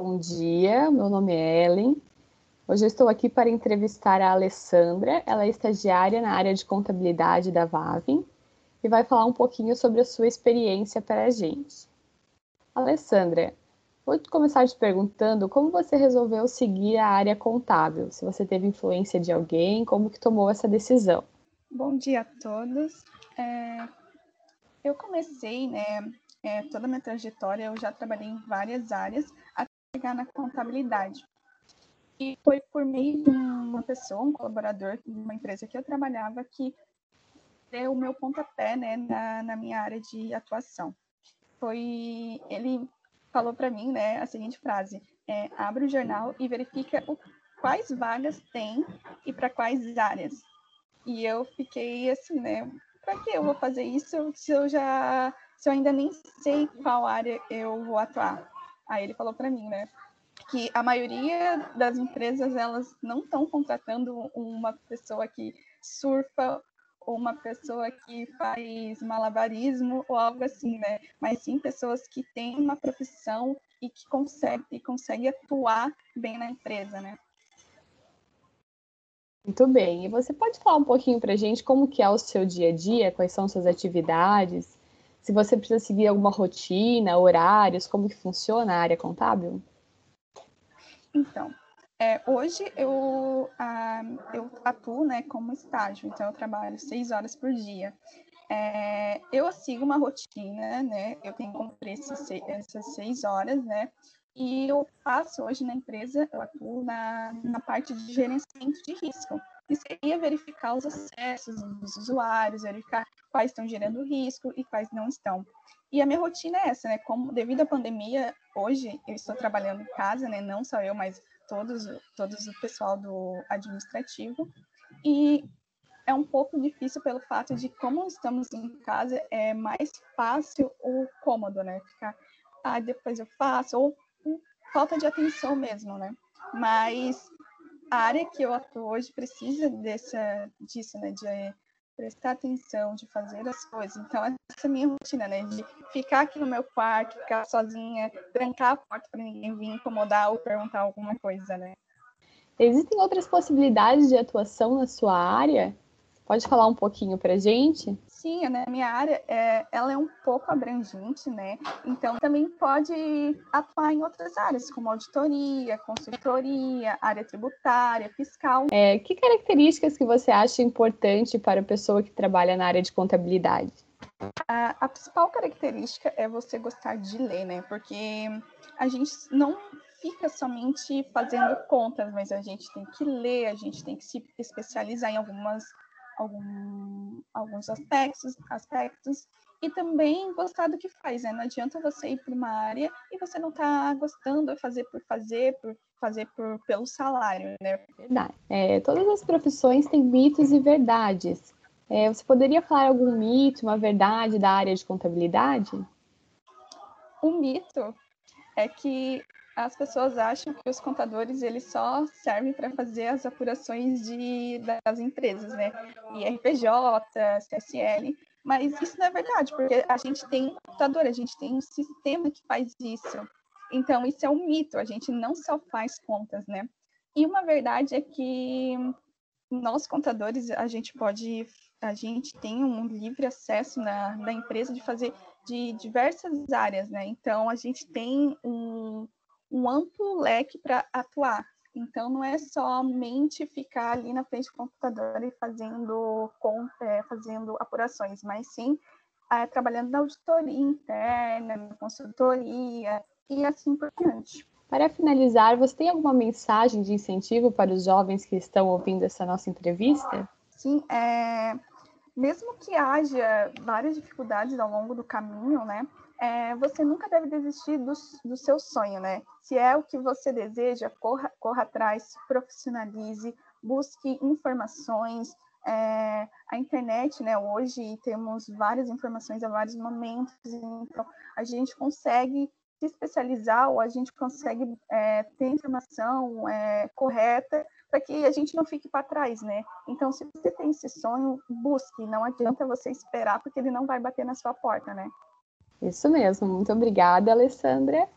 Bom dia, meu nome é Ellen. Hoje eu estou aqui para entrevistar a Alessandra. Ela é estagiária na área de contabilidade da Vavin e vai falar um pouquinho sobre a sua experiência para a gente. Alessandra, vou começar te perguntando como você resolveu seguir a área contábil. Se você teve influência de alguém, como que tomou essa decisão? Bom dia a todos. É, eu comecei, né, é, toda a minha trajetória, eu já trabalhei em várias áreas, chegar na contabilidade. E foi por meio de uma pessoa, um colaborador de uma empresa que eu trabalhava, que deu o meu pontapé né, na, na minha área de atuação. Foi ele falou para mim né, a seguinte frase: é, abre o jornal e verifica o, quais vagas tem e para quais áreas. E eu fiquei assim, né? Para que eu vou fazer isso se eu já se eu ainda nem sei qual área eu vou atuar? Aí ele falou para mim, né, que a maioria das empresas elas não estão contratando uma pessoa que surfa ou uma pessoa que faz malabarismo ou algo assim, né? Mas sim pessoas que têm uma profissão e que conseguem e consegue atuar bem na empresa, né? Muito bem. E você pode falar um pouquinho para gente como que é o seu dia a dia, quais são suas atividades? Se você precisa seguir alguma rotina, horários, como que funciona a área contábil? Então, é, hoje eu, ah, eu atuo né, como estágio, então eu trabalho seis horas por dia. É, eu sigo uma rotina, né? Eu tenho cumprir esses, essas seis horas, né? E eu faço hoje na empresa, eu atuo na, na parte de gerenciamento de risco que seria verificar os acessos dos usuários, verificar quais estão gerando risco e quais não estão. E a minha rotina é essa, né? Como devido à pandemia, hoje eu estou trabalhando em casa, né? Não só eu, mas todos, todos o pessoal do administrativo. E é um pouco difícil pelo fato de como estamos em casa, é mais fácil ou cômodo, né? Ficar, ah, depois eu faço, ou falta de atenção mesmo, né? Mas a área que eu atuo hoje precisa dessa, disso, né? De prestar atenção, de fazer as coisas. Então, essa é a minha rotina, né? De ficar aqui no meu quarto, ficar sozinha, trancar a porta para ninguém vir incomodar ou perguntar alguma coisa, né? Existem outras possibilidades de atuação na sua área? Pode falar um pouquinho para gente? Sim, né? A minha área é, ela é um pouco abrangente, né? Então também pode atuar em outras áreas, como auditoria, consultoria, área tributária, fiscal. É, que características que você acha importante para a pessoa que trabalha na área de contabilidade? A, a principal característica é você gostar de ler, né? Porque a gente não fica somente fazendo contas, mas a gente tem que ler, a gente tem que se especializar em algumas algum, alguns aspectos, aspectos e também gostar do que faz, né? Não adianta você ir para uma área e você não tá gostando, de fazer por fazer, por fazer por, pelo salário, né? Verdade. É, todas as profissões têm mitos e verdades. É, você poderia falar algum mito, uma verdade da área de contabilidade? Um mito é que as pessoas acham que os contadores eles só servem para fazer as apurações de, das empresas, né? IRPJ, CSL, mas isso não é verdade, porque a gente tem um computador, a gente tem um sistema que faz isso. Então, isso é um mito, a gente não só faz contas, né? E uma verdade é que nós contadores, a gente pode, a gente tem um livre acesso na, na empresa de fazer de diversas áreas, né? Então, a gente tem um, um amplo leque para atuar. Então, não é somente ficar ali na frente do computador e fazendo, é, fazendo apurações, mas sim é, trabalhando na auditoria interna, na consultoria e assim por diante. Para finalizar, você tem alguma mensagem de incentivo para os jovens que estão ouvindo essa nossa entrevista? Sim, é, mesmo que haja várias dificuldades ao longo do caminho, né? É, você nunca deve desistir do, do seu sonho, né? Se é o que você deseja, corra, corra atrás, profissionalize, busque informações. É, a internet, né? Hoje temos várias informações a vários momentos, então a gente consegue se especializar ou a gente consegue é, ter informação é, correta para que a gente não fique para trás, né? Então, se você tem esse sonho, busque. Não adianta você esperar, porque ele não vai bater na sua porta, né? Isso mesmo. Muito obrigada, Alessandra.